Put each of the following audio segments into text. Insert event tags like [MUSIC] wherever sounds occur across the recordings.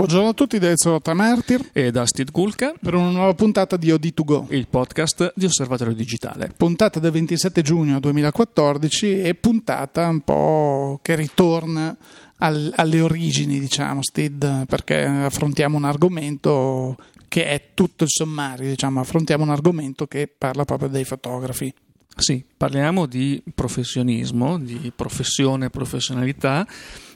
Buongiorno a tutti da Ezio Martir e da Steve Kulka per una nuova puntata di OD2Go, il podcast di Osservatorio Digitale. Puntata del 27 giugno 2014 e puntata un po' che ritorna al, alle origini, diciamo, Steve, perché affrontiamo un argomento che è tutto il sommario, diciamo, affrontiamo un argomento che parla proprio dei fotografi. Sì, parliamo di professionismo, di professione e professionalità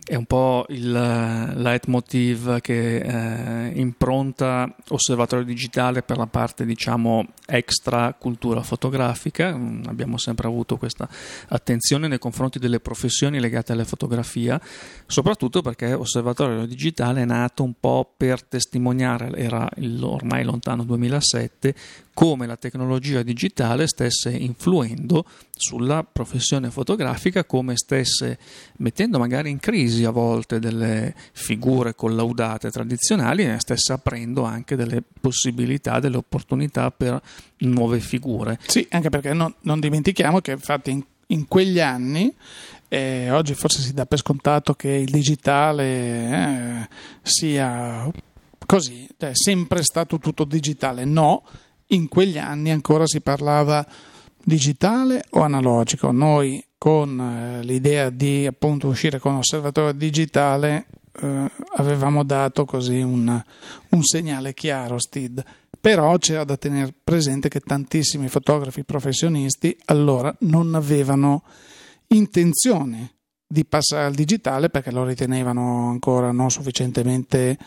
è un po' il leitmotiv che eh, impronta Osservatorio Digitale per la parte diciamo extra cultura fotografica. Mm, abbiamo sempre avuto questa attenzione nei confronti delle professioni legate alla fotografia, soprattutto perché Osservatorio Digitale è nato un po' per testimoniare, era ormai lontano 2007, come la tecnologia digitale stesse influendo sulla professione fotografica, come stesse mettendo magari in crisi a volte delle figure collaudate tradizionali e stesse aprendo anche delle possibilità, delle opportunità per nuove figure. Sì, anche perché non, non dimentichiamo che infatti in, in quegli anni eh, oggi forse si dà per scontato che il digitale eh, sia così, è sempre stato tutto digitale. No, in quegli anni ancora si parlava digitale o analogico. Noi con eh, l'idea di appunto uscire con osservatorio digitale eh, avevamo dato così un, un segnale chiaro, Stid. Però c'era da tenere presente che tantissimi fotografi professionisti allora non avevano intenzione di passare al digitale perché lo ritenevano ancora non sufficientemente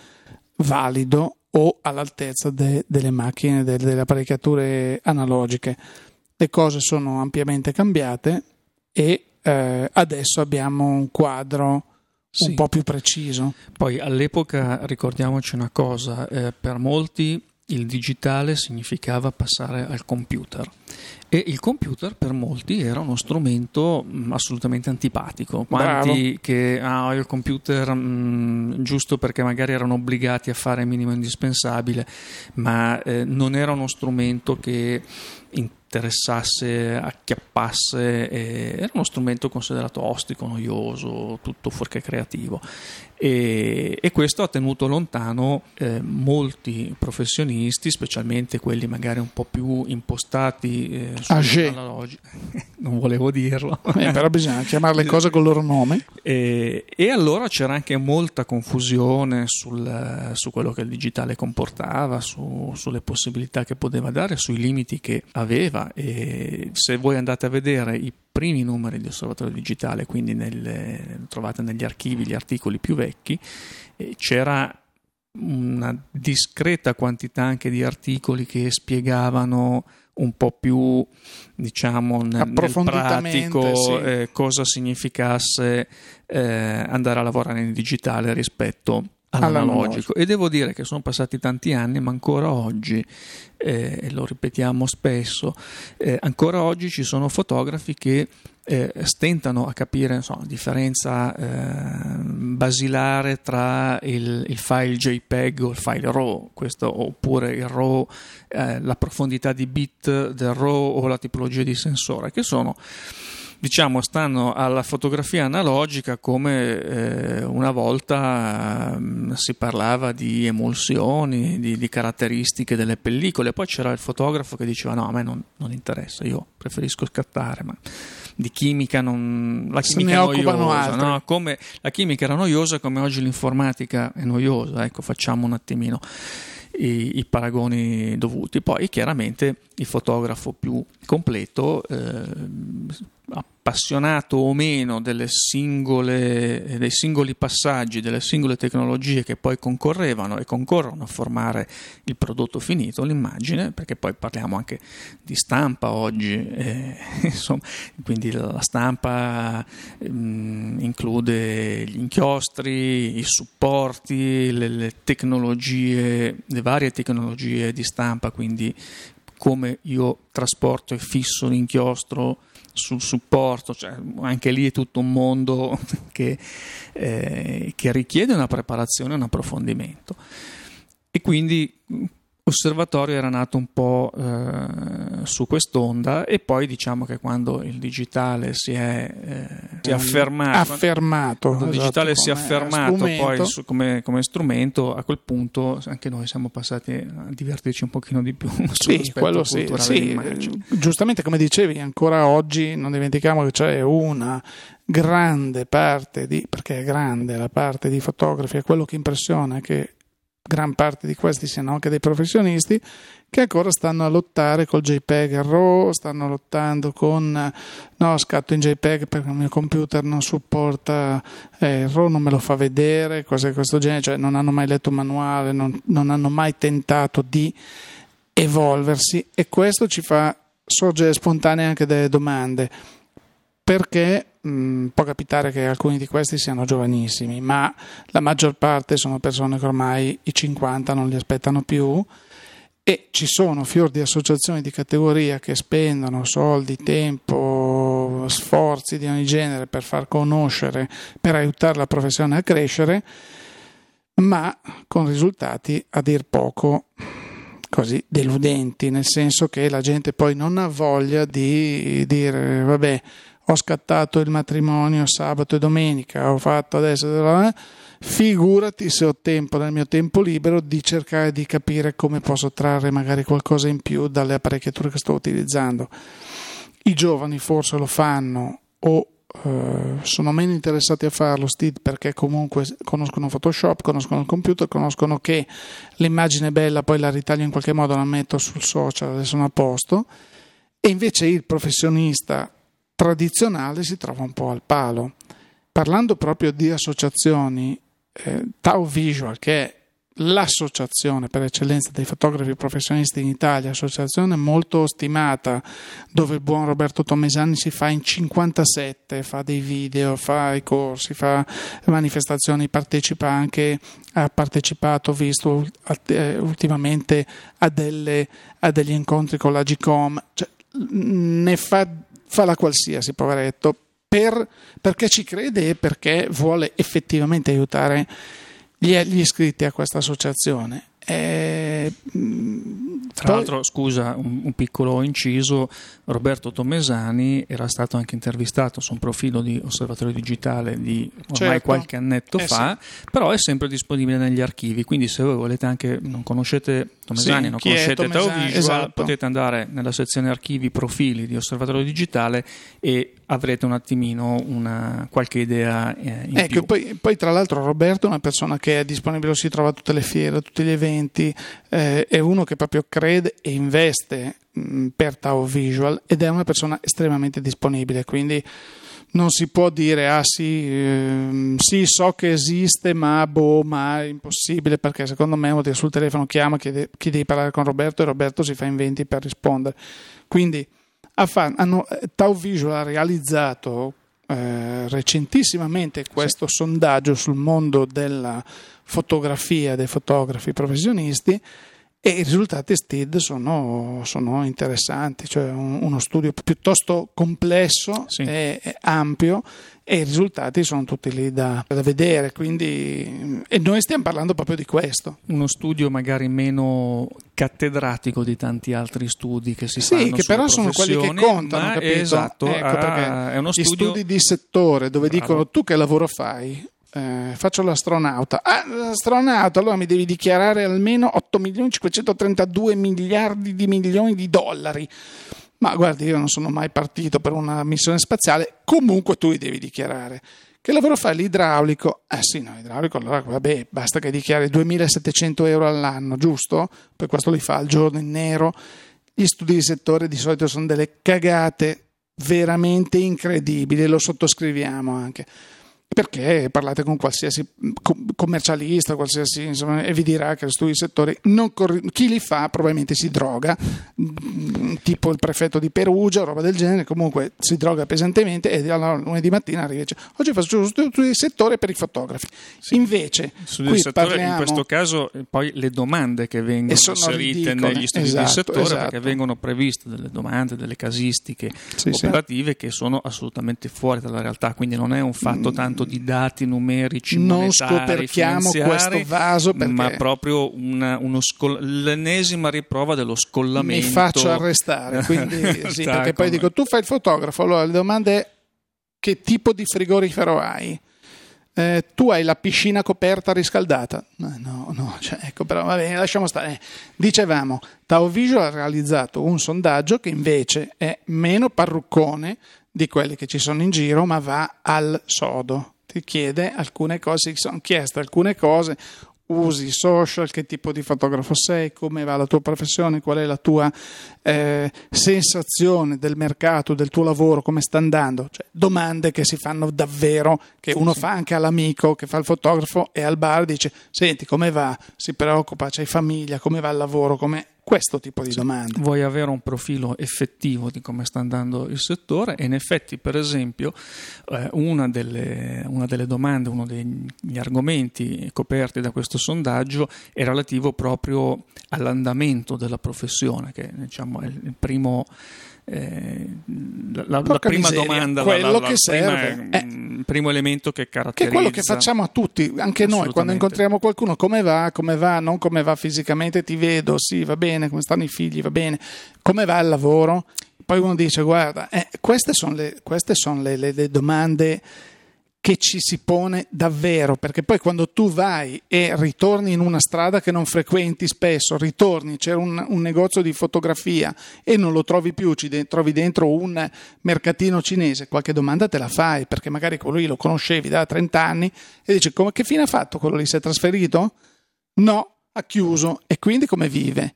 valido o all'altezza de, delle macchine, de, delle apparecchiature analogiche. Le cose sono ampiamente cambiate e eh, adesso abbiamo un quadro sì. un po' più preciso. Poi all'epoca ricordiamoci una cosa, eh, per molti il digitale significava passare al computer e il computer per molti era uno strumento mm, assolutamente antipatico. Quanti Bravo. che ah, il computer mh, mm, giusto perché magari erano obbligati a fare il minimo indispensabile, ma eh, non era uno strumento che interessasse, acchiappasse, eh, era uno strumento considerato ostico, noioso, tutto fuorché creativo. E, e, questo ha tenuto lontano eh, molti professionisti, specialmente quelli magari un po' più impostati eh, sulla logica. [LAUGHS] non volevo dirlo. Eh, però bisogna chiamare le [LAUGHS] cose col loro nome. E, e allora c'era anche molta confusione sul, su quello che il digitale comportava, su, sulle possibilità che poteva dare, sui limiti che aveva. E se voi andate a vedere i primi numeri di Osservatorio Digitale, quindi nelle, trovate negli archivi gli articoli più vecchi, c'era una discreta quantità anche di articoli che spiegavano un po' più diciamo nel, nel pratico sì. eh, cosa significasse eh, andare a lavorare in digitale rispetto all'analogico e devo dire che sono passati tanti anni ma ancora oggi eh, e lo ripetiamo spesso eh, ancora oggi ci sono fotografi che eh, stentano a capire la differenza eh, basilare tra il, il, file JPEG o il file RAW, questo, oppure il RAW, eh, la profondità di bit del RAW o la tipologia di sensore, che sono diciamo, stanno alla fotografia analogica come eh, una volta eh, si parlava di emulsioni, di, di, caratteristiche delle pellicole, poi c'era il fotografo che diceva no, a me non, non interessa, io preferisco scattare, ma di chimica non, la chimica è noiosa, no? come la chimica era noiosa come oggi l'informatica è noiosa, ecco facciamo un attimino i, i, paragoni dovuti. Poi chiaramente il fotografo più completo eh, appassionato o meno singole, dei singoli passaggi, delle singole tecnologie che poi concorrevano e concorrono a formare il prodotto finito, l'immagine, perché poi parliamo anche di stampa oggi, eh, [LAUGHS] insomma, quindi la stampa mm, include gli inchiostri, i supporti, le, le tecnologie, le varie tecnologie di stampa, quindi come io trasporto e fisso l'inchiostro sul supporto, cioè anche lì è tutto un mondo [LAUGHS] che, eh, che richiede una preparazione e un approfondimento. E quindi L'osservatorio era nato un po' eh, su quest'onda e poi diciamo che quando il digitale si è, eh, si è affermato, affermato quando il esatto, digitale si è affermato poi su, come, come, strumento, a quel punto anche noi siamo passati a divertirci un pochino di più [LAUGHS] sì, quello sì, sì. giustamente come dicevi ancora oggi non dimentichiamo che c'è una grande parte di, perché è grande la parte di fotografi, è quello che impressiona che gran parte di questi siano anche dei professionisti che ancora stanno a lottare col JPEG RAW, stanno lottando con no, scatto in JPEG perché il mio computer non supporta eh, il RAW, non me lo fa vedere, cose di questo genere, cioè non hanno mai letto manuale, non, non hanno mai tentato di evolversi e questo ci fa sorgere spontanee anche delle domande. Perché mh, mm, può capitare che alcuni di questi siano giovanissimi, ma la maggior parte sono persone che ormai i 50 non li aspettano più e ci sono fior di associazioni di categoria che spendono soldi, tempo, sforzi di ogni genere per far conoscere, per aiutare la professione a crescere, ma con risultati a dir poco così deludenti, nel senso che la gente poi non ha voglia di dire vabbè ho scattato il matrimonio sabato e domenica, ho fatto adesso, figurati se ho tempo nel mio tempo libero di cercare di capire come posso trarre magari qualcosa in più dalle apparecchiature che sto utilizzando. I giovani forse lo fanno o eh, sono meno interessati a farlo Steve perché comunque conoscono Photoshop, conoscono il computer, conoscono che l'immagine è bella, poi la ritaglio in qualche modo, la metto sul social e sono a posto. E invece il professionista tradizionale si trova un po' al palo. Parlando proprio di associazioni, eh, Tau Visual, che è l'associazione per eccellenza dei fotografi professionisti in Italia, associazione molto stimata, dove il buon Roberto Tomesani si fa in 57, fa dei video, fa i corsi, fa manifestazioni, partecipa anche, ha partecipato, visto eh, ultimamente a, delle, a, degli incontri con la GCOM, cioè, ne fa fa la qualsiasi, poveretto, per, perché ci crede e perché vuole effettivamente aiutare gli, gli iscritti a questa associazione. Eh, Tra poi... l'altro, scusa, un, un, piccolo inciso, Roberto Tomesani era stato anche intervistato su un profilo di Osservatorio Digitale di ormai certo. qualche annetto eh fa, sì. però è sempre disponibile negli archivi, quindi se voi volete anche, non conoscete Tomesani, sì, non conoscete Tao Visual, esatto. potete andare nella sezione archivi profili di Osservatorio Digitale e avrete un attimino una, qualche idea eh, in ecco, più. Poi, poi, tra l'altro Roberto è una persona che è disponibile, si trova a tutte le fiere, a tutti gli eventi, eh, è uno che proprio crede e investe mh, per Tao Visual ed è una persona estremamente disponibile, quindi non si può dire ah sì, ehm, sì so che esiste ma boh ma è impossibile perché secondo me uno sul telefono chiama chiede, chiede di parlare con Roberto e Roberto si fa inventi per rispondere quindi hanno, Tau Visual ha realizzato eh, recentissimamente questo sì. sondaggio sul mondo della fotografia dei fotografi professionisti e i risultati STID sono, sono interessanti, cioè un, uno studio piuttosto complesso sì. e, e, ampio e i risultati sono tutti lì da, da, vedere, quindi e noi stiamo parlando proprio di questo. Uno studio magari meno cattedratico di tanti altri studi che si sì, fanno che però sono quelli che contano, capito? Esatto, ecco, ah, è uno studio... Gli studi di settore dove dicono tu che lavoro fai? Eh, faccio l'astronauta. Ah, l'astronauta, allora mi devi dichiarare almeno 8 milioni 532 miliardi di milioni di dollari. Ma guardi, io non sono mai partito per una missione spaziale, comunque tu li devi dichiarare. Che lavoro fai? L'idraulico? Eh sì, no, l'idraulico allora vabbè, basta che dichiari 2700 euro all'anno, giusto? Per questo li fa al giorno in nero. Gli studi di settore di solito sono delle cagate veramente incredibili, lo sottoscriviamo anche perché parlate con qualsiasi commercialista qualsiasi, insomma, e vi dirà che studi settori corri- chi li fa probabilmente si droga mm, tipo il prefetto di Perugia roba del genere comunque si droga pesantemente e allora lunedì mattina arriva e dice oggi faccio lo studio di settore per i fotografi sì. invece qui settore, parliamo... in questo caso eh, poi le domande che vengono inserite ridicole. negli studi esatto, di settore esatto. perché vengono previste delle domande delle casistiche sì, operative sì. che sono assolutamente fuori dalla realtà quindi non è un fatto tanto tanto di dati numerici non scoperchiamo questo vaso perché ma proprio una, uno scol- l'ennesima riprova dello scollamento mi faccio arrestare quindi [LAUGHS] sì, perché poi dico tu fai il fotografo allora la domanda è che tipo di frigorifero hai eh, tu hai la piscina coperta riscaldata. No, no, no cioè, ecco, però va bene, lasciamo stare. Eh, dicevamo, Tao Visual ha realizzato un sondaggio che invece è meno parruccone di quelli che ci sono in giro, ma va al sodo. Ti chiede alcune cose, si sono chieste alcune cose, usi social, che tipo di fotografo sei, come va la tua professione, qual è la tua eh, sensazione del mercato, del tuo lavoro, come sta andando, cioè, domande che si fanno davvero, che uno sì. fa anche all'amico che fa il fotografo e al bar dice senti come va, si preoccupa, c'hai famiglia, come va il lavoro, come questo tipo di domande. Vuoi avere un profilo effettivo di come sta andando il settore e in effetti per esempio eh, una, delle, una, delle, domande, uno degli argomenti coperti da questo sondaggio è relativo proprio all'andamento della professione che diciamo, è il primo eh, la, la, prima miseria, domanda, quello la, che serve è, il primo elemento che caratterizza. Che è quello che facciamo a tutti, anche noi, quando incontriamo qualcuno, come va, come va, non come va fisicamente, ti vedo, sì, va bene, come stanno i figli, va bene, come va il lavoro? Poi uno dice, guarda, eh, queste sono le, queste son le, le, le domande che ci si pone davvero, perché poi quando tu vai e ritorni in una strada che non frequenti spesso, ritorni, c'è un, un negozio di fotografia e non lo trovi più, ci de- trovi dentro un mercatino cinese, qualche domanda te la fai, perché magari lì lo conoscevi da 30 anni e dici come, che fine ha fatto quello lì, si è trasferito? No, ha chiuso e quindi come vive?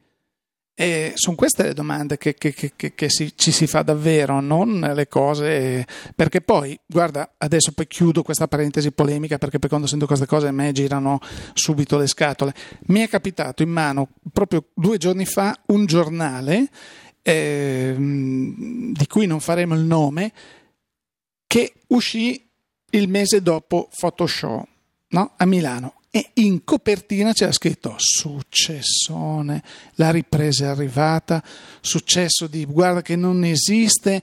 E sono queste le domande che, che, che, che si, ci si fa davvero, non le cose. Perché poi, guarda, adesso poi chiudo questa parentesi polemica perché poi quando sento queste cose a me girano subito le scatole. Mi è capitato in mano proprio due giorni fa un giornale eh, di cui non faremo il nome che uscì il mese dopo Photoshop no? a Milano e in copertina c'era scritto successone, la ripresa è arrivata, successo di guarda che non esiste,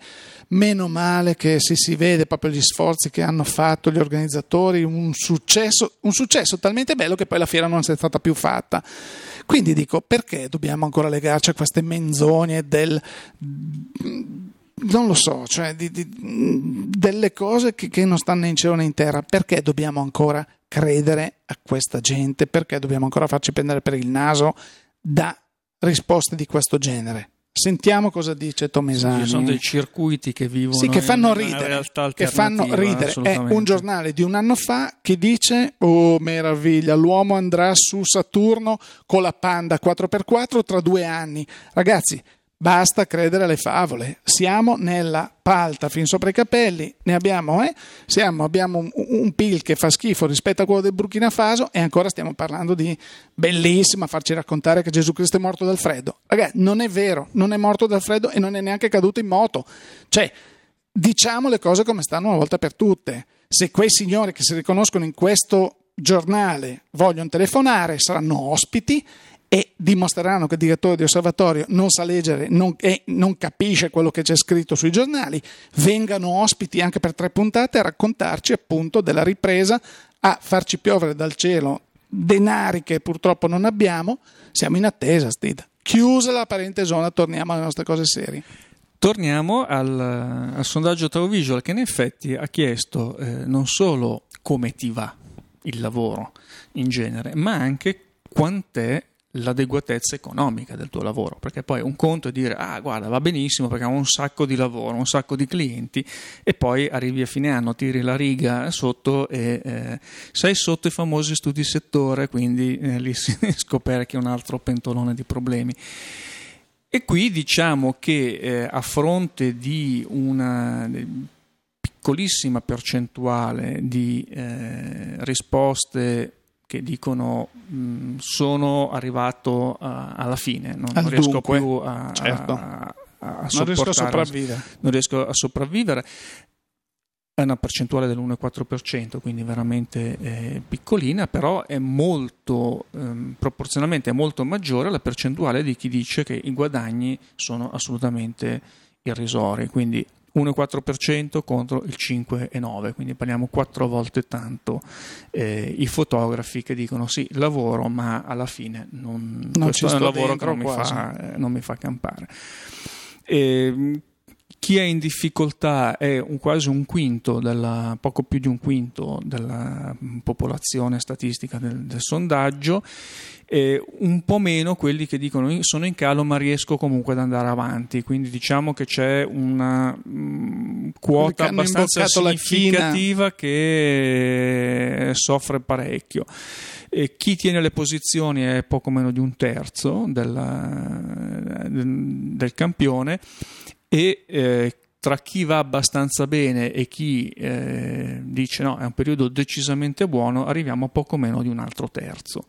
meno male che si, si vede proprio gli sforzi che hanno fatto gli organizzatori, un successo, un successo talmente bello che poi la fiera non è stata più fatta. Quindi dico, perché dobbiamo ancora legarci a queste menzogne del non lo so, cioè di, di, delle cose che, che, non stanno in cielo né in terra, perché dobbiamo ancora credere a questa gente? Perché dobbiamo ancora farci prendere per il naso da risposte di questo genere? Sentiamo cosa dice Tomesani. Ci sono dei circuiti che vivono sì, che fanno ridere, che fanno ridere. È un giornale di un anno fa che dice: Oh, meraviglia, l'uomo andrà su Saturno con la Panda 4x4 tra due anni. Ragazzi, Basta credere alle favole. Siamo nella palta fin sopra i capelli, ne abbiamo, eh? Siamo, abbiamo un, un, PIL che fa schifo rispetto a quello del Burkina Faso e ancora stiamo parlando di bellissima farci raccontare che Gesù Cristo è morto dal freddo. Ragazzi, non è vero, non è morto dal freddo e non è neanche caduto in moto. Cioè, diciamo le cose come stanno una volta per tutte. Se quei signori che si riconoscono in questo giornale vogliono telefonare, saranno ospiti e dimostreranno che il direttore di osservatorio non sa leggere non, e non capisce quello che c'è scritto sui giornali, vengano ospiti anche per tre puntate a raccontarci appunto della ripresa, a farci piovere dal cielo denari che purtroppo non abbiamo, siamo in attesa, Stida. Chiusa la parentesona, torniamo alle nostre cose serie. Torniamo al, al sondaggio Tauvisual che in effetti ha chiesto eh, non solo come ti va il lavoro in genere, ma anche quant'è l'adeguatezza economica del tuo lavoro, perché poi un conto è dire ah guarda va benissimo perché ho un sacco di lavoro, un sacco di clienti e poi arrivi a fine anno, tiri la riga sotto e eh, sei sotto i famosi studi settore, quindi eh, lì [LAUGHS] si scopre che è un altro pentolone di problemi. E qui diciamo che eh, a fronte di una piccolissima percentuale di eh, risposte che dicono mh, sono arrivato a, alla fine, non, non riesco dunque, più a, certo. a, a non riesco a sopravvivere. Non riesco a sopravvivere. È una percentuale dell'1,4%, quindi veramente eh, piccolina, però è molto, ehm, proporzionalmente è molto maggiore la percentuale di chi dice che i guadagni sono assolutamente irrisori. Quindi 1,4% contro il 5,9%, quindi parliamo quattro volte tanto eh, i fotografi che dicono sì, lavoro, ma alla fine non, non questo è un lavoro che non mi, fa, eh, non mi, fa, campare. E, chi è in difficoltà è un, quasi un quinto, della, poco più di un quinto della popolazione statistica del, del sondaggio, e un po' meno quelli che dicono sono in calo ma riesco comunque ad andare avanti, quindi diciamo che c'è una mh, mm, quota abbastanza significativa che soffre parecchio. E chi tiene le posizioni è poco meno di un terzo del, del campione e eh, tra chi va abbastanza bene e chi eh, dice no, è un periodo decisamente buono, arriviamo a poco meno di un altro terzo.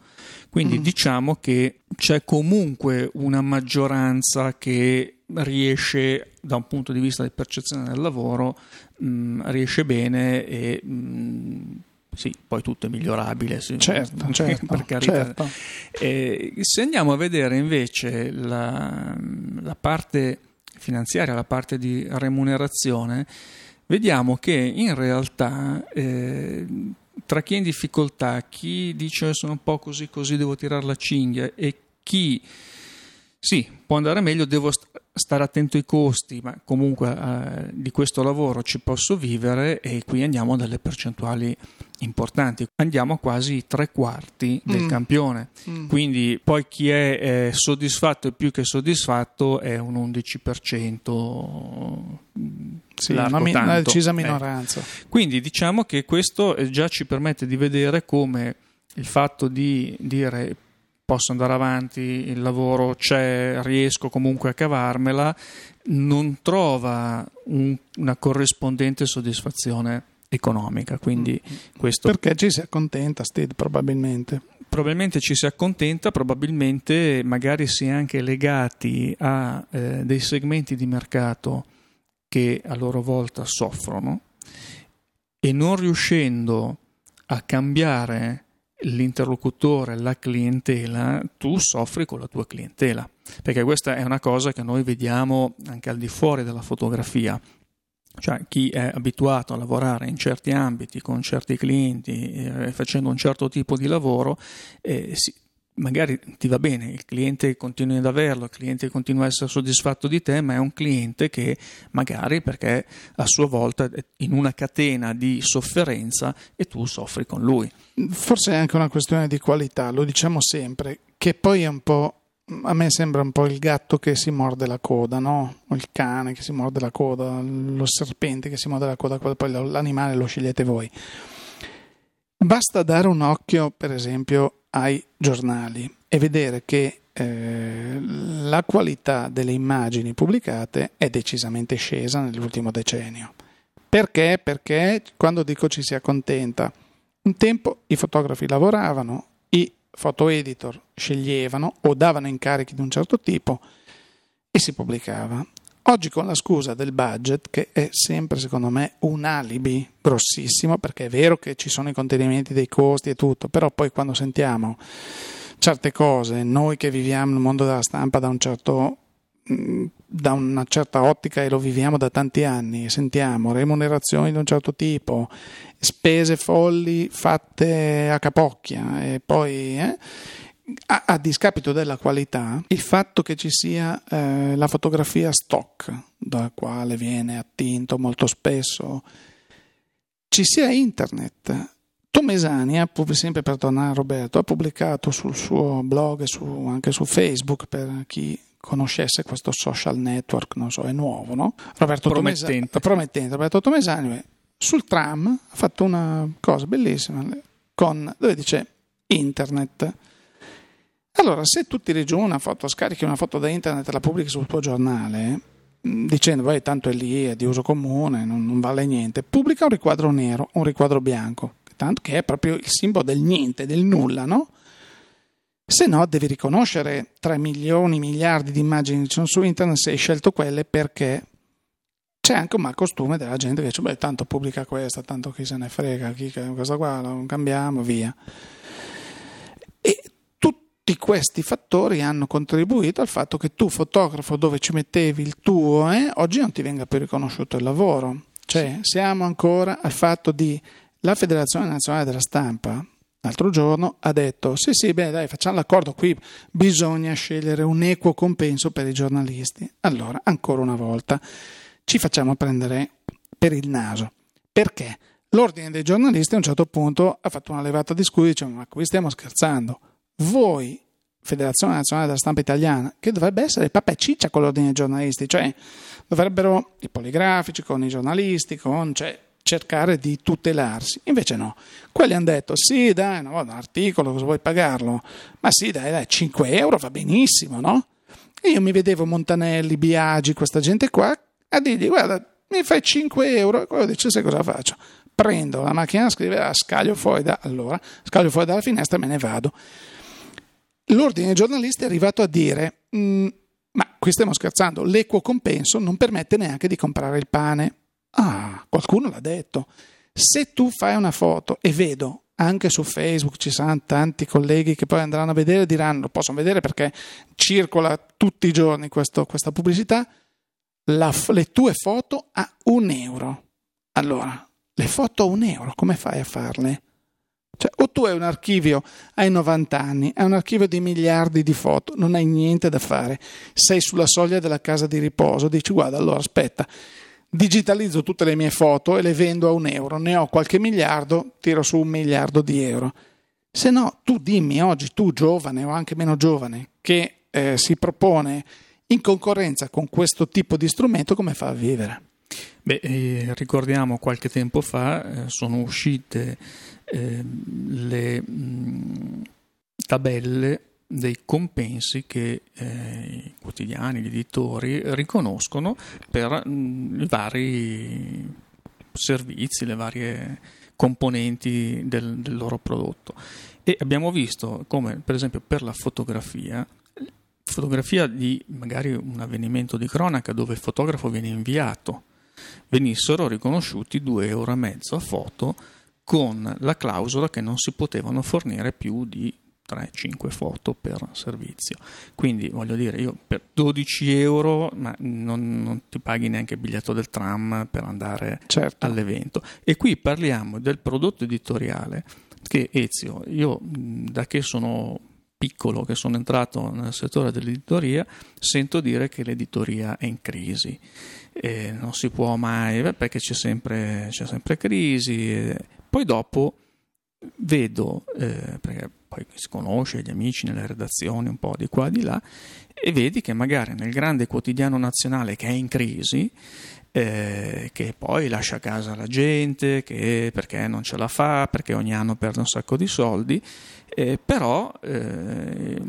Quindi mm. diciamo che c'è comunque una maggioranza che riesce, da un punto di vista di percezione del lavoro, mh, mm, riesce bene e mh, mm, sì, poi tutto è migliorabile, sì, certo, [LAUGHS] certo, per carità. Certo. Eh, se andiamo a vedere invece la, la parte finanziaria, la parte di remunerazione, vediamo che in realtà eh, tra chi è in difficoltà, chi dice sono un po' così così devo tirare la cinghia e chi sì, può andare meglio, devo stare attento ai costi, ma comunque eh, di questo lavoro ci posso vivere e qui andiamo a delle percentuali importanti. Andiamo a quasi tre quarti del mm. campione. Mm. Quindi poi chi è eh, soddisfatto e più che soddisfatto è un 11%. Sì, una, mi- una, decisa eh. minoranza. Eh. Quindi diciamo che questo eh, già ci permette di vedere come il fatto di dire posso andare avanti, il lavoro c'è, riesco comunque a cavarmela, non trova un, una corrispondente soddisfazione economica. Quindi mm. questo... Perché ci si accontenta, Steve, probabilmente. Probabilmente ci si accontenta, probabilmente magari si è anche legati a eh, dei segmenti di mercato che a loro volta soffrono e non riuscendo a cambiare l'interlocutore, la clientela, tu soffri con la tua clientela, perché questa è una cosa che noi vediamo anche al di fuori della fotografia. Cioè chi è abituato a lavorare in certi ambiti con certi clienti, eh, facendo un certo tipo di lavoro, eh, si, magari ti va bene, il cliente continua ad averlo, il cliente continua a essere soddisfatto di te, ma è un cliente che magari perché a sua volta è in una catena di sofferenza e tu soffri con lui. Forse è anche una questione di qualità, lo diciamo sempre, che poi è un po', a me sembra un po' il gatto che si morde la coda, no? Il cane che si morde la coda, lo serpente che si morde la coda, poi l'animale lo scegliete voi. Basta dare un occhio, per esempio, ai giornali e vedere che eh, la qualità delle immagini pubblicate è decisamente scesa nell'ultimo decennio. Perché? Perché quando dico ci si accontenta, un tempo i fotografi lavoravano, i foto editor sceglievano o davano incarichi di un certo tipo e si pubblicava. Oggi con la scusa del budget, che è sempre secondo me un alibi grossissimo, perché è vero che ci sono i contenimenti dei costi e tutto, però poi quando sentiamo certe cose, noi che viviamo nel mondo della stampa da, un certo, mm, da una certa ottica e lo viviamo da tanti anni, sentiamo remunerazioni di un certo tipo, spese folli fatte a capocchia e poi... Eh, a, a, discapito della qualità, il fatto che ci sia eh, la fotografia stock, dalla quale viene attinto molto spesso, ci sia internet. Tomesani, sempre per tornare a Roberto, ha pubblicato sul suo blog e su, anche su Facebook per chi conoscesse questo social network, non so, è nuovo, no? Roberto promettente. Tomesani, promettente. Roberto Tomesani sul tram ha fatto una cosa bellissima con, dove dice internet allora, se tu tiri giù una foto, scarichi una foto da internet e la pubblichi sul tuo giornale, dicendo, vai, tanto è lì, è di uso comune, non, non vale niente, pubblica un riquadro nero, un riquadro bianco, tanto che è proprio il simbolo del niente, del nulla, no? Se no, devi riconoscere 3 milioni, miliardi di immagini che sono su internet se hai scelto quelle perché c'è anche un malcostume della gente che dice, beh, tanto pubblica questa, tanto chi se ne frega, chi, questa qua, la cambiamo, via. E tutti questi fattori hanno contribuito al fatto che tu, fotografo, dove ci mettevi il tuo, eh, oggi non ti venga più riconosciuto il lavoro. Cioè, siamo ancora al fatto di la Federazione Nazionale della Stampa l'altro giorno ha detto sì sì beh dai facciamo l'accordo qui bisogna scegliere un equo compenso per i giornalisti. Allora ancora una volta ci facciamo prendere per il naso. Perché? L'ordine dei giornalisti a un certo punto ha fatto una levata di scudi dicendo ma qui stiamo scherzando voi Federazione Nazionale della Stampa Italiana che dovrebbe essere papà ciccia con l'ordine dei giornalisti cioè dovrebbero i poligrafici con i giornalisti con cioè cercare di tutelarsi. Invece no, quelli hanno detto sì dai, no, un articolo, cosa vuoi pagarlo? Ma sì dai, dai, 5 euro va benissimo, no? E io mi vedevo Montanelli, Biagi, questa gente qua, a dirgli guarda, mi fai 5 euro, e quello dice sai cosa faccio? Prendo la macchina da scrivere, la scaglio fuori da allora, scaglio fuori dalla finestra e me ne vado. L'ordine dei giornalisti è arrivato a dire mm, ma qui stiamo scherzando, l'equo compenso non permette neanche di comprare il pane. Ah, qualcuno l'ha detto. Se tu fai una foto e vedo anche su Facebook ci saranno tanti colleghi che poi andranno a vedere e diranno, lo possono vedere perché circola tutti i giorni questo, questa pubblicità, la, le tue foto a un euro. Allora, le foto a un euro, come fai a farle? Cioè, o tu hai un archivio, hai 90 anni, hai un archivio di miliardi di foto, non hai niente da fare, sei sulla soglia della casa di riposo, dici guarda, allora aspetta, digitalizzo tutte le mie foto e le vendo a un euro, ne ho qualche miliardo, tiro su un miliardo di euro. Se no, tu dimmi oggi, tu giovane o anche meno giovane, che eh, si propone in concorrenza con questo tipo di strumento, come fa a vivere? Beh, eh, ricordiamo qualche tempo fa eh, sono uscite ehm, le mh, tabelle dei compensi che eh, i quotidiani, gli editori riconoscono per mh, i vari servizi, le varie componenti del, del, loro prodotto. E abbiamo visto come, per esempio, per la fotografia, fotografia di magari un avvenimento di cronaca dove il fotografo viene inviato, venissero riconosciuti 2,5 euro a foto con la clausola che non si potevano fornire più di 3-5 foto per servizio. Quindi voglio dire, io per 12 euro ma non, non ti paghi neanche il biglietto del tram per andare certo. all'evento. E qui parliamo del prodotto editoriale che Ezio, io da che sono piccolo, che sono entrato nel settore dell'editoria, sento dire che l'editoria è in crisi. E non si può mai, perché c'è sempre, c'è sempre crisi. Poi dopo vedo, eh, perché poi si conosce gli amici nelle redazioni un po' di qua e di là, e vedi che magari nel grande quotidiano nazionale che è in crisi, eh, che poi lascia a casa la gente, che perché non ce la fa, perché ogni anno perde un sacco di soldi, eh, però eh,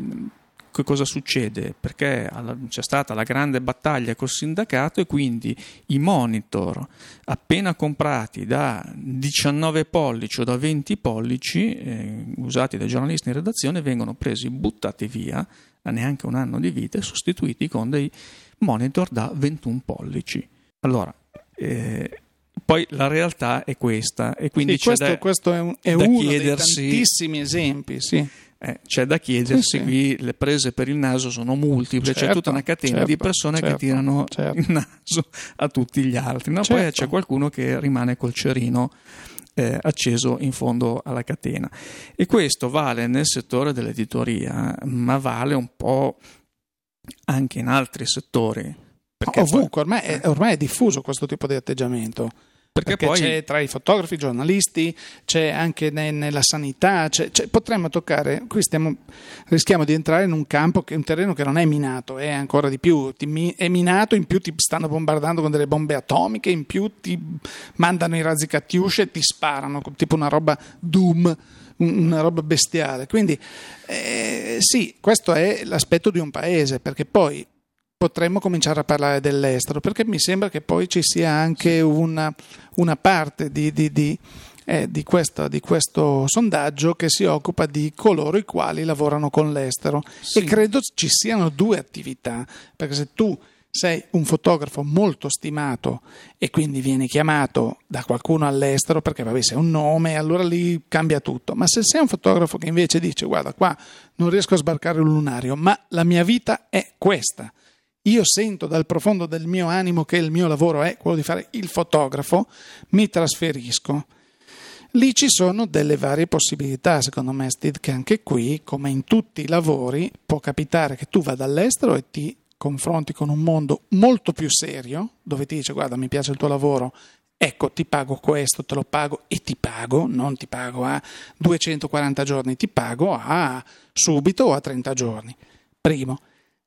cosa succede? Perché c'è stata la grande battaglia col sindacato e quindi i monitor appena comprati da 19 pollici o da 20 pollici eh, usati dai giornalisti in redazione vengono presi, buttati via da neanche un anno di vita e sostituiti con dei monitor da 21 pollici. Allora, eh, poi la realtà è questa e quindi sì, questo, da, questo è, un, è uno chiedersi, dei tantissimi esempi, sì. Eh, c'è da chiedersi, sì, qui le prese per il naso sono multiple, certo, c'è tutta una catena certo, di persone certo, che tirano certo. il naso a tutti gli altri, no? poi certo. c'è qualcuno che rimane col cerino eh, acceso in fondo alla catena. E questo vale nel settore dell'editoria, ma vale un po' anche in altri settori. Ovunque, poi, ormai, è, ormai è diffuso questo tipo di atteggiamento. Perché, perché poi... c'è tra i fotografi, i giornalisti, c'è anche ne, nella sanità, c'è, c'è, potremmo toccare, qui stiamo, rischiamo di entrare in un campo, che, un terreno che non è minato, è ancora di più, ti, è minato, in più ti stanno bombardando con delle bombe atomiche, in più ti mandano i razzi Katyusha e ti sparano, tipo una roba Doom una roba bestiale. Quindi eh, sì, questo è l'aspetto di un paese, perché poi potremmo cominciare a parlare dell'estero, perché mi sembra che poi ci sia anche una, una parte di, di, di, eh, di, questo, di, questo, sondaggio che si occupa di coloro i quali lavorano con l'estero sì. e credo ci siano due attività, perché se tu sei un fotografo molto stimato e quindi vieni chiamato da qualcuno all'estero perché vabbè sei un nome, allora lì cambia tutto. Ma se sei un fotografo che invece dice guarda qua non riesco a sbarcare un lunario, ma la mia vita è questa. Io sento dal profondo del mio animo che il mio lavoro è quello di fare il fotografo, mi trasferisco. Lì ci sono delle varie possibilità, secondo me, Steve, che anche qui, come in tutti i lavori, può capitare che tu vada all'estero e ti confronti con un mondo molto più serio, dove ti dice guarda mi piace il tuo lavoro, ecco ti pago questo, te lo pago e ti pago, non ti pago a 240 giorni, ti pago a subito o a 30 giorni. Primo.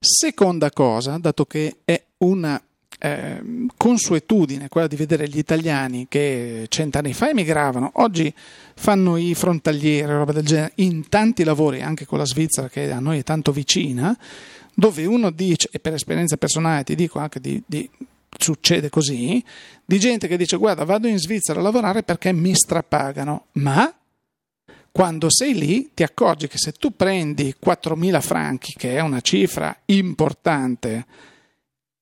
Seconda cosa, dato che è una eh, consuetudine quella di vedere gli italiani che cent'anni fa emigravano, oggi fanno i frontalieri, roba del genere, in tanti lavori, anche con la Svizzera che a noi è tanto vicina, dove uno dice, e per esperienza personale ti dico anche di, di succede così, di gente che dice guarda vado in Svizzera a lavorare perché mi strapagano, ma quando sei lì ti accorgi che se tu prendi 4.000 franchi, che è una cifra importante,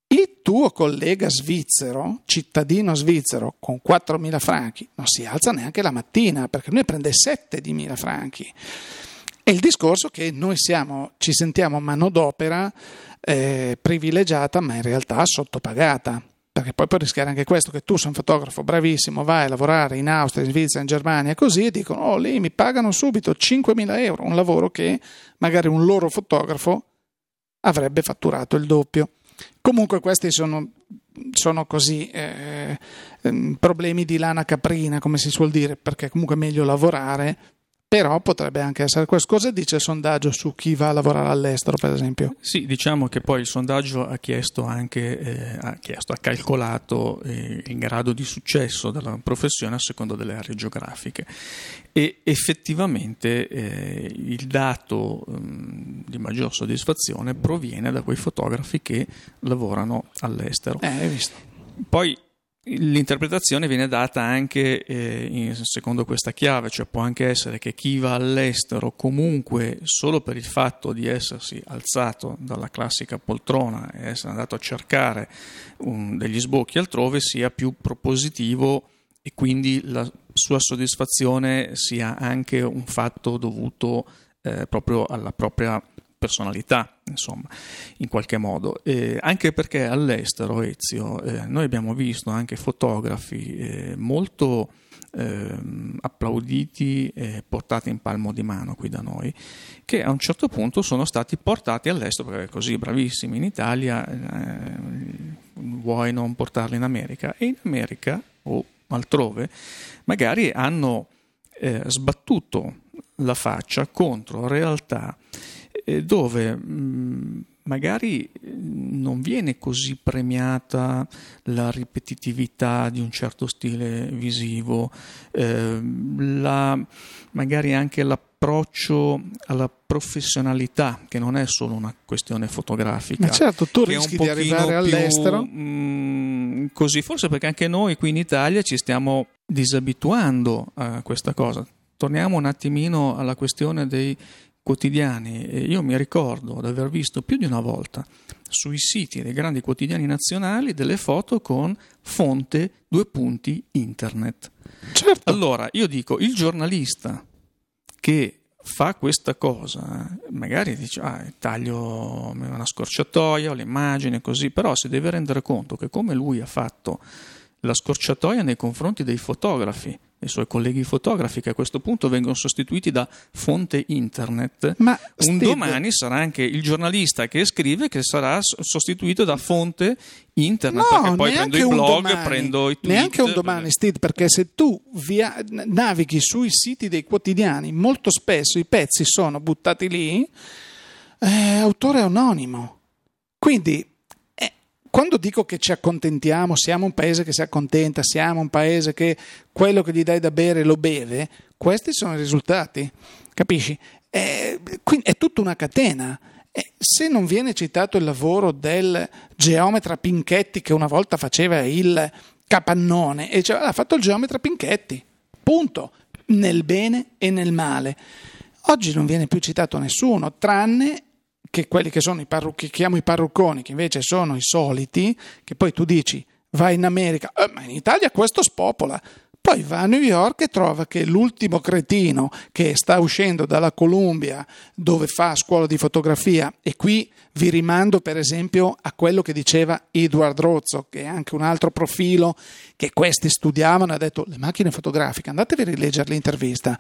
il tuo collega svizzero, cittadino svizzero, con 4.000 franchi, non si alza neanche la mattina perché lui prende 7.000 franchi. È il discorso che noi siamo, ci sentiamo manodopera eh, privilegiata, ma in realtà sottopagata. Perché poi può rischiare anche questo, che tu sei un fotografo bravissimo, vai a lavorare in Austria, in Svizzera, in Germania, così, e dicono, oh lì mi pagano subito 5.000 euro, un lavoro che magari un loro fotografo avrebbe fatturato il doppio. Comunque questi sono, sono così eh, ehm, problemi di lana caprina, come si suol dire, perché comunque è meglio lavorare però potrebbe anche essere questo. Cosa dice il sondaggio su chi va a lavorare all'estero, per esempio? Sì, diciamo che poi il sondaggio ha chiesto anche, eh, ha, chiesto, ha calcolato eh, il grado di successo della professione a seconda delle aree geografiche e effettivamente eh, il dato um, di maggior soddisfazione proviene da quei fotografi che lavorano all'estero. Eh, hai visto. Poi L'interpretazione viene data anche eh, in, secondo questa chiave, cioè può anche essere che chi va all'estero comunque solo per il fatto di essersi alzato dalla classica poltrona e essere andato a cercare un, degli sbocchi altrove sia più propositivo e quindi la sua soddisfazione sia anche un fatto dovuto eh, proprio alla propria personalità, insomma, in qualche modo. Eh, anche perché all'estero, Ezio, eh, noi abbiamo visto anche fotografi eh, molto ehm, applauditi e portati in palmo di mano qui da noi, che a un certo punto sono stati portati all'estero, perché così bravissimi in Italia, eh, vuoi non portarli in America? E in America o altrove magari hanno eh, sbattuto la faccia contro realtà dove mm, magari non viene così premiata la ripetitività di un certo stile visivo, eh, la, magari anche l'approccio alla professionalità, che non è solo una questione fotografica. Ma certo, tu rischi di arrivare all'estero. Più, mh, così, forse perché anche noi qui in Italia ci stiamo disabituando a questa cosa. Torniamo un attimino alla questione dei quotidiani e io mi ricordo di aver visto più di una volta sui siti dei grandi quotidiani nazionali delle foto con fonte due punti internet. Certo. Allora io dico il giornalista che fa questa cosa, magari dice ah, taglio una scorciatoia o l'immagine così, però si deve rendere conto che come lui ha fatto la scorciatoia nei confronti dei fotografi, i suoi colleghi fotografi che a questo punto vengono sostituiti da fonte internet. Ma un Steve... domani sarà anche il giornalista che scrive che sarà sostituito da fonte internet, no, perché poi prendo i blog, domani, prendo i tweet. Neanche un domani, Steve, perché se tu via, navighi sui siti dei quotidiani, molto spesso i pezzi sono buttati lì, eh, autore anonimo. Quindi quando dico che ci accontentiamo, siamo un paese che si accontenta, siamo un paese che quello che gli dai da bere lo beve, questi sono i risultati, capisci? È, è tutta una catena. E se non viene citato il lavoro del geometra Pinchetti che una volta faceva il capannone e diceva ha fatto il geometra Pinchetti, punto, nel bene e nel male. Oggi non viene più citato nessuno, tranne che quelli che sono i parrucchi, chiamo i parrucconi, che invece sono i soliti, che poi tu dici vai in America, eh, ma in Italia questo spopola. Poi va a New York e trova che l'ultimo cretino che sta uscendo dalla Columbia dove fa scuola di fotografia e qui vi rimando per esempio a quello che diceva Edward Rozzo, che è anche un altro profilo che questi studiavano, ha detto le macchine fotografiche, andatevi a rileggere l'intervista,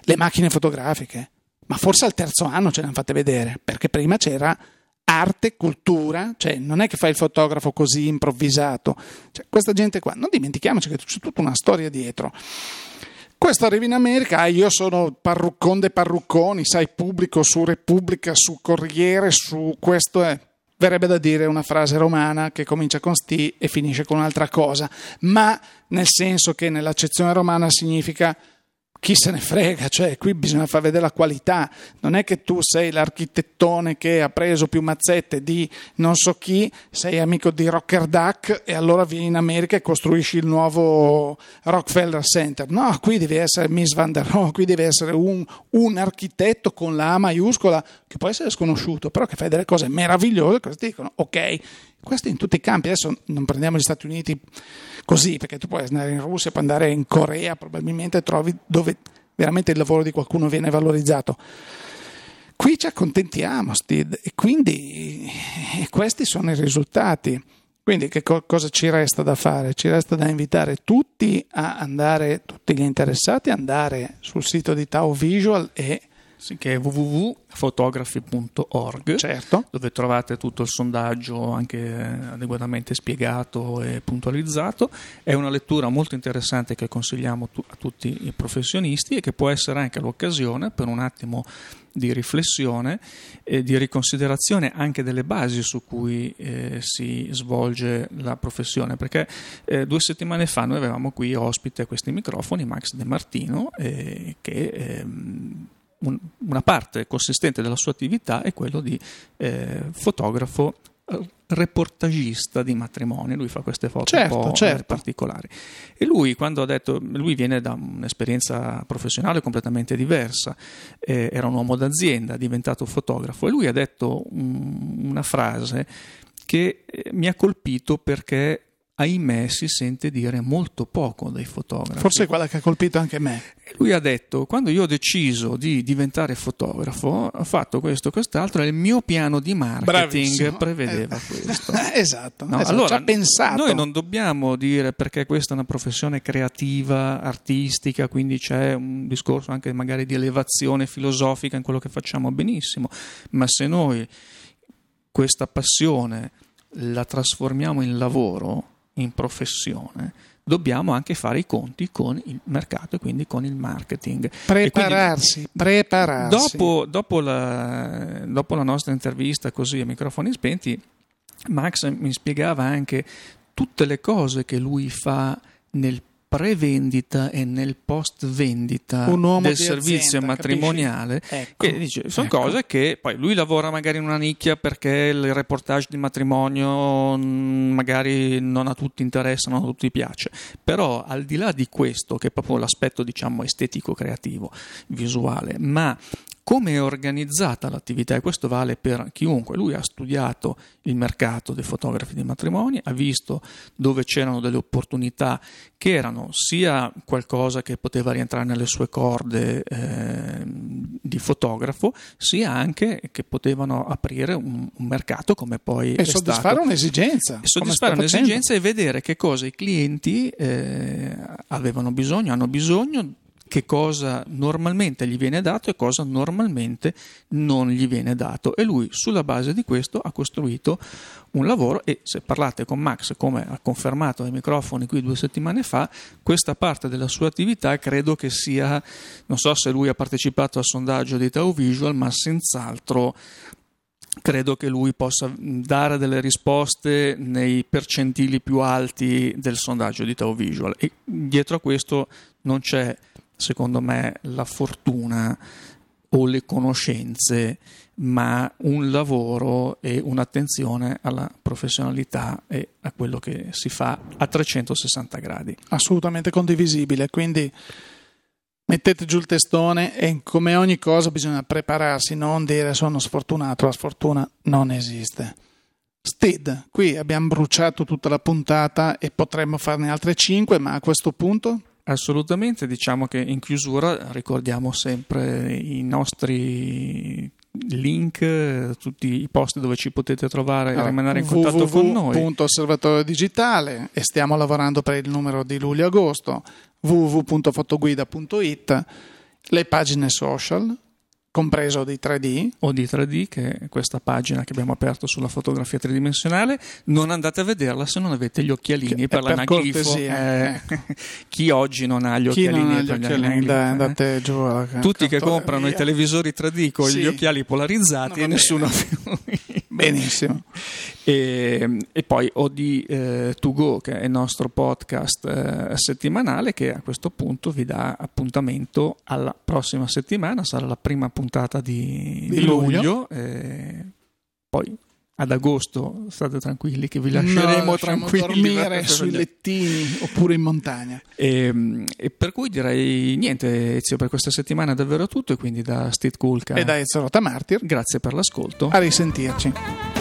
le macchine fotografiche, ma forse al terzo anno ce le hanno fatte vedere, perché prima c'era arte, cultura, cioè non è che fai il fotografo così improvvisato, cioè, questa gente qua, non dimentichiamoci che c'è tutta una storia dietro. Questo arriva in America, ah, io sono parruccon dei parrucconi, sai, pubblico su Repubblica, su Corriere, su questo è verrebbe da dire una frase romana che comincia con sti e finisce con un'altra cosa, ma nel senso che nell'accezione romana significa chi se ne frega, cioè qui bisogna far vedere la qualità, non è che tu sei l'architettone che ha preso più mazzette di non so chi, sei amico di Rocker Duck e allora vieni in America e costruisci il nuovo Rockefeller Center. No, qui devi essere Miss Van der Rohe, qui devi essere un, un, architetto con la A maiuscola, che può essere sconosciuto, però che fai delle cose meravigliose, cosa ti dicono? Ok, questo in tutti i campi, adesso non prendiamo gli Stati Uniti così, perché tu puoi andare in Russia, puoi andare in Corea, probabilmente trovi dove veramente il lavoro di qualcuno viene valorizzato. Qui ci accontentiamo, Steve, e quindi e questi sono i risultati. Quindi che co- cosa ci resta da fare? Ci resta da invitare tutti a andare, tutti gli interessati, a andare sul sito di Tao Visual e sì, che è www.fotografi.org, certo. dove trovate tutto il sondaggio anche adeguatamente spiegato e puntualizzato. È una lettura molto interessante che consigliamo a tutti i professionisti e che può essere anche l'occasione per un attimo di riflessione e di riconsiderazione anche delle basi su cui eh, si svolge la professione, perché eh, due settimane fa noi avevamo qui ospite a questi microfoni Max De Martino eh, che ehm, un, una parte consistente della sua attività è quello di eh, fotografo eh, reportagista di matrimoni, lui fa queste foto certo, un po' certo. particolari. E lui, quando ha detto, lui viene da un'esperienza professionale completamente diversa, eh, era un uomo d'azienda, è diventato fotografo, e lui ha detto un, una frase che eh, mi ha colpito perché ahimè si sente dire molto poco dai fotografi. Forse è quella che ha colpito anche me. Lui ha detto, quando io ho deciso di diventare fotografo, ho fatto questo, quest'altro, e il mio piano di marketing Bravissimo. prevedeva eh, questo. [LAUGHS] esatto, no, esatto. Allora. Noi non dobbiamo dire perché questa è una professione creativa, artistica, quindi c'è un discorso anche magari di elevazione filosofica in quello che facciamo benissimo, ma se noi questa passione la trasformiamo in lavoro, in professione, dobbiamo anche fare i conti con il mercato e quindi con il marketing. Prepararsi, quindi, prepararsi. Dopo, dopo, la, dopo la nostra intervista così a microfoni spenti, Max mi spiegava anche tutte le cose che lui fa nel prevendita e nel post vendita del servizio azienda, matrimoniale ecco, che dice, sono ecco. cose che poi lui lavora magari in una nicchia perché il reportage di matrimonio mm, magari non a tutti interessa, non a tutti piace. Però al di là di questo che è proprio l'aspetto diciamo estetico creativo visuale ma come è organizzata l'attività e questo vale per chiunque. Lui ha studiato il mercato dei fotografi di matrimoni, ha visto dove c'erano delle opportunità che erano sia qualcosa che poteva rientrare nelle sue corde eh, di fotografo, sia anche che potevano aprire un, un mercato come poi e soddisfare stato. un'esigenza. E soddisfare un'esigenza e vedere che cosa i clienti eh, avevano bisogno, hanno bisogno che cosa normalmente gli viene dato e cosa normalmente non gli viene dato. E lui sulla base di questo ha costruito un lavoro e se parlate con Max come ha confermato ai microfoni qui due settimane fa questa parte della sua attività credo che sia non so se lui ha partecipato al sondaggio di Tau Visual ma senz'altro credo che lui possa dare delle risposte nei percentili più alti del sondaggio di Tau Visual. E dietro a questo non c'è secondo me, la fortuna o le conoscenze, ma un lavoro e un'attenzione alla professionalità e a quello che si fa a 360 gradi. Assolutamente condivisibile, quindi mettete giù il testone e come ogni cosa bisogna prepararsi, non dire sono sfortunato, la sfortuna non esiste. Stead, qui abbiamo bruciato tutta la puntata e potremmo farne altre 5, ma a questo punto Assolutamente, diciamo che in chiusura ricordiamo sempre i nostri link, tutti i posti dove ci potete trovare e rimanere in contatto con noi. www.osservatorio digitale e stiamo lavorando per il numero di luglio-agosto www.fotoguida.it le pagine social compreso di 3D. O di 3D, che è questa pagina che abbiamo aperto sulla fotografia tridimensionale. Non andate a vederla se non avete gli occhialini che per l'anaglifo. Eh, [LAUGHS] chi oggi non ha gli Chi occhialini ha gli occhialini, dai, eh? andate giù. Tutti che comprano i televisori 3D con Sì. gli occhiali polarizzati No, e nessuno bene. più. [LAUGHS] Benissimo. E, e poi ho di eh, To Go, che è il nostro podcast eh, settimanale, che a questo punto vi dà appuntamento alla prossima settimana. Sarà la prima puntata di, Di di luglio. luglio. e poi ad agosto state tranquilli che vi lasceremo No, tranquilli dormire [LAUGHS] sui lettini oppure in montagna. e, e per cui direi niente Ezio per questa settimana è davvero tutto e quindi da Steve Kulka E da Ezio Rotamartir, grazie per l'ascolto a risentirci.